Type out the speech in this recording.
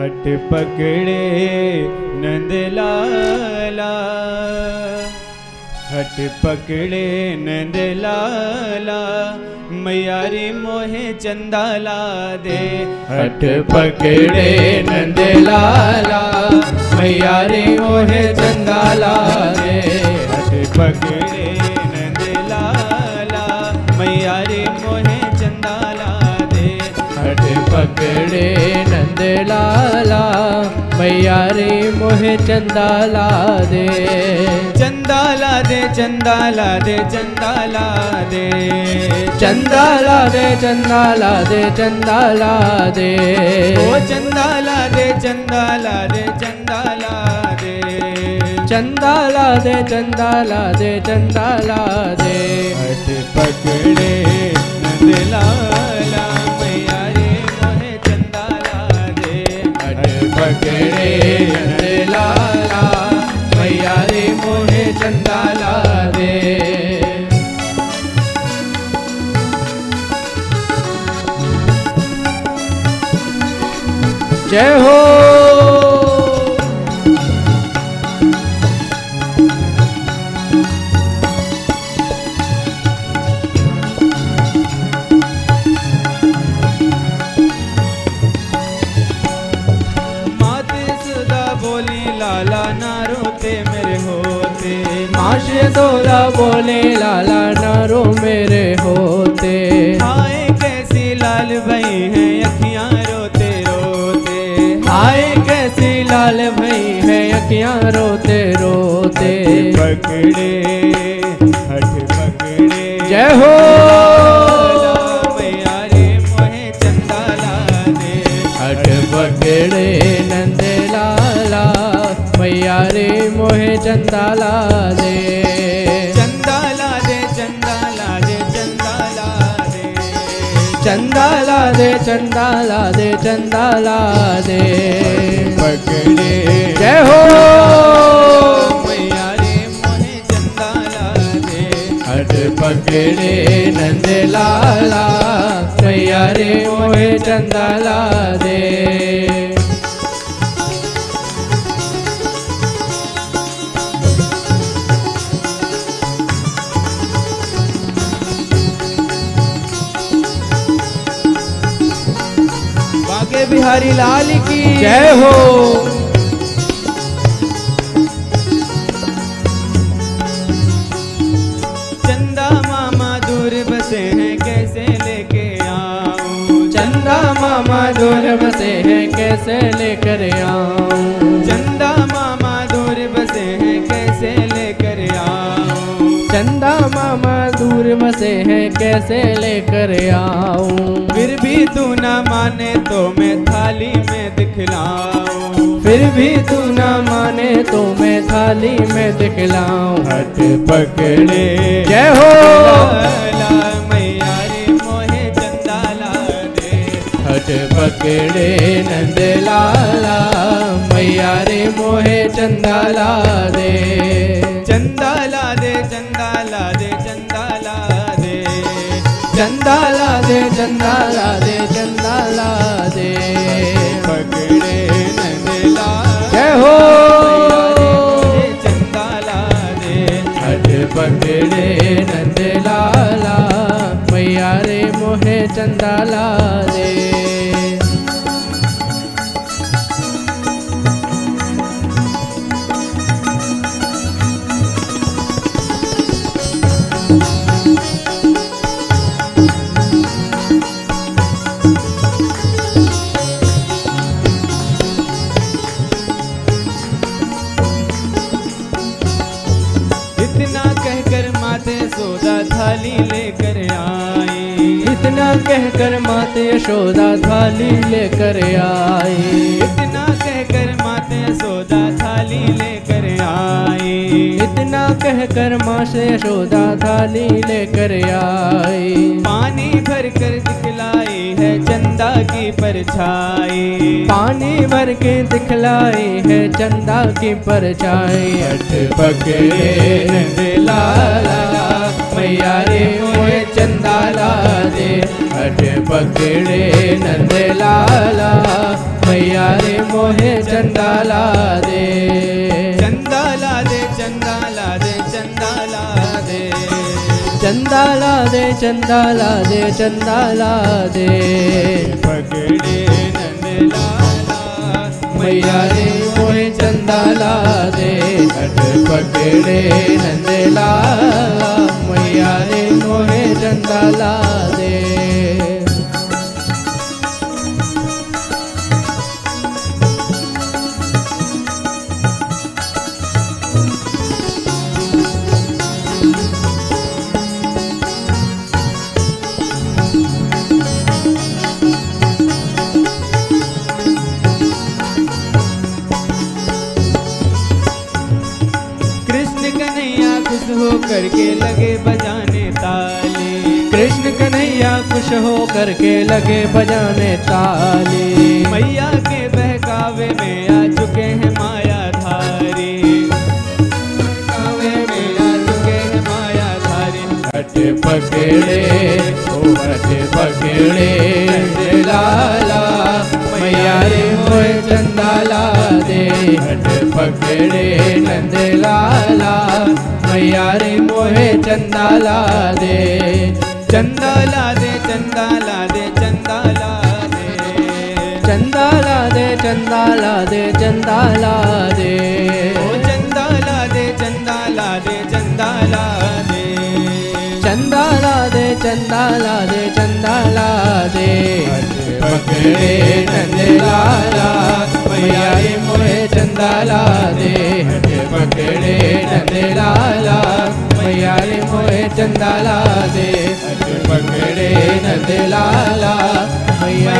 हट पकड़े नंद लाला। हट पकड़े नंद लाला, मैयारी मोहे चंदा ला दे। हट पकड़े नंद लाला मैया रे मोहे चंदा ला दे। हट पकड़े नंद लाला, मैयारी मोहे चंदा ला दे। हट पकड़े नंद लाला। मैया रे मोहे चंदा ला दे। चंदा ला दे चंदा ला दे चंदा ला दे। चंदा ला दे चंदा ला दे चंदा ला दे। ओ चंदा ला दे चंदा ला दे चंदा ला दे। चंदा ला दे चंदा ला दे चंदा ला दे। जय हो। माते सुदा बोली लाला ना मेरे होते। माशे तोला बोले लाला नारो मेरे होते। हाय कैसी लाल भाई हैं लाल भई है अखियाँ रोते रोते। पकड़े हट पकड़े जय हो। मैया रे मोहे चंदा ला दे हट पकड़े नंद लाला मैया रे मोहे चंदा ला दे चंदा ला दे चंदा ला दे चंदा ला दे चंदा ला दे चंदा ला दे चंदा ला दे पकड़े नंद लाला मैया रे मोहे चंदा ला दे बिहारी लाल की जय हो। बसे हैं कैसे लेके आऊँ? चंदा मामा दूर बसे हैं कैसे लेकर आऊँ? चंदा मामा दूर बसे हैं कैसे लेकर आऊँ? चंदा मामा दूर बसे हैं कैसे लेकर आऊँ? फिर भी तू ना माने तो मैं थाली में दिखलाऊं। फिर भी तू ना माने तो मैं थाली में दिखलाऊं। हट पकड़े। जय हो। पकड़े नंद लाला मैया रे मोहे चंदा ला दे। चंदा ला दे चंदा ला दे चंदा ला दे। चंदा ला दे चंदा ला दे चंदा ला दे। पकड़े इतना कहकर माते यशोदा थाली लेकर आई। इतना कहकर माते सोदा थाली लेकर आई। इतना कहकर माँ से यशोदा थाली लेकर आई। पानी भर कर दिखलाई है चंदा की परछाई। पानी भर के दिखलाई है चंदा की परछाई। हट पकड़े नंद पकड़े नंद लाला मैया रे मोहे चंदाला दे। चंदाला दे चंदाला दे चंदाला दे। चंदाला दे चंदाला दे चंदाला दे। पकड़े नंद लाला मैया रे मोहे चंदा ला दे। हट पकड़े नंदलाला मैया खुश हो करके लगे बजाने ताली। कृष्ण कन्हैया खुश हो करके लगे बजाने ताली। मैया के बहकावे में आ चुके हैं माया धारी बहकावे में आ चुके हैं माया धारी हट पकड़े, ओ पकड़े। मोहे चंदाला दे चंदाला दे चंदाला दे चंदाला दे चंदाला दे चंदाला दे चंदाला दे ओ चंदाला दे चंदाला दे चंदाला दे चंदाला दे चंदाला दे चंदाला दे पकड़े नंदलाला मैया रे मोहे चंदाला दे हट पकड़े नंदलाला भैयारे मोए चंदा लाले दे पकड़े नंद लाला भैया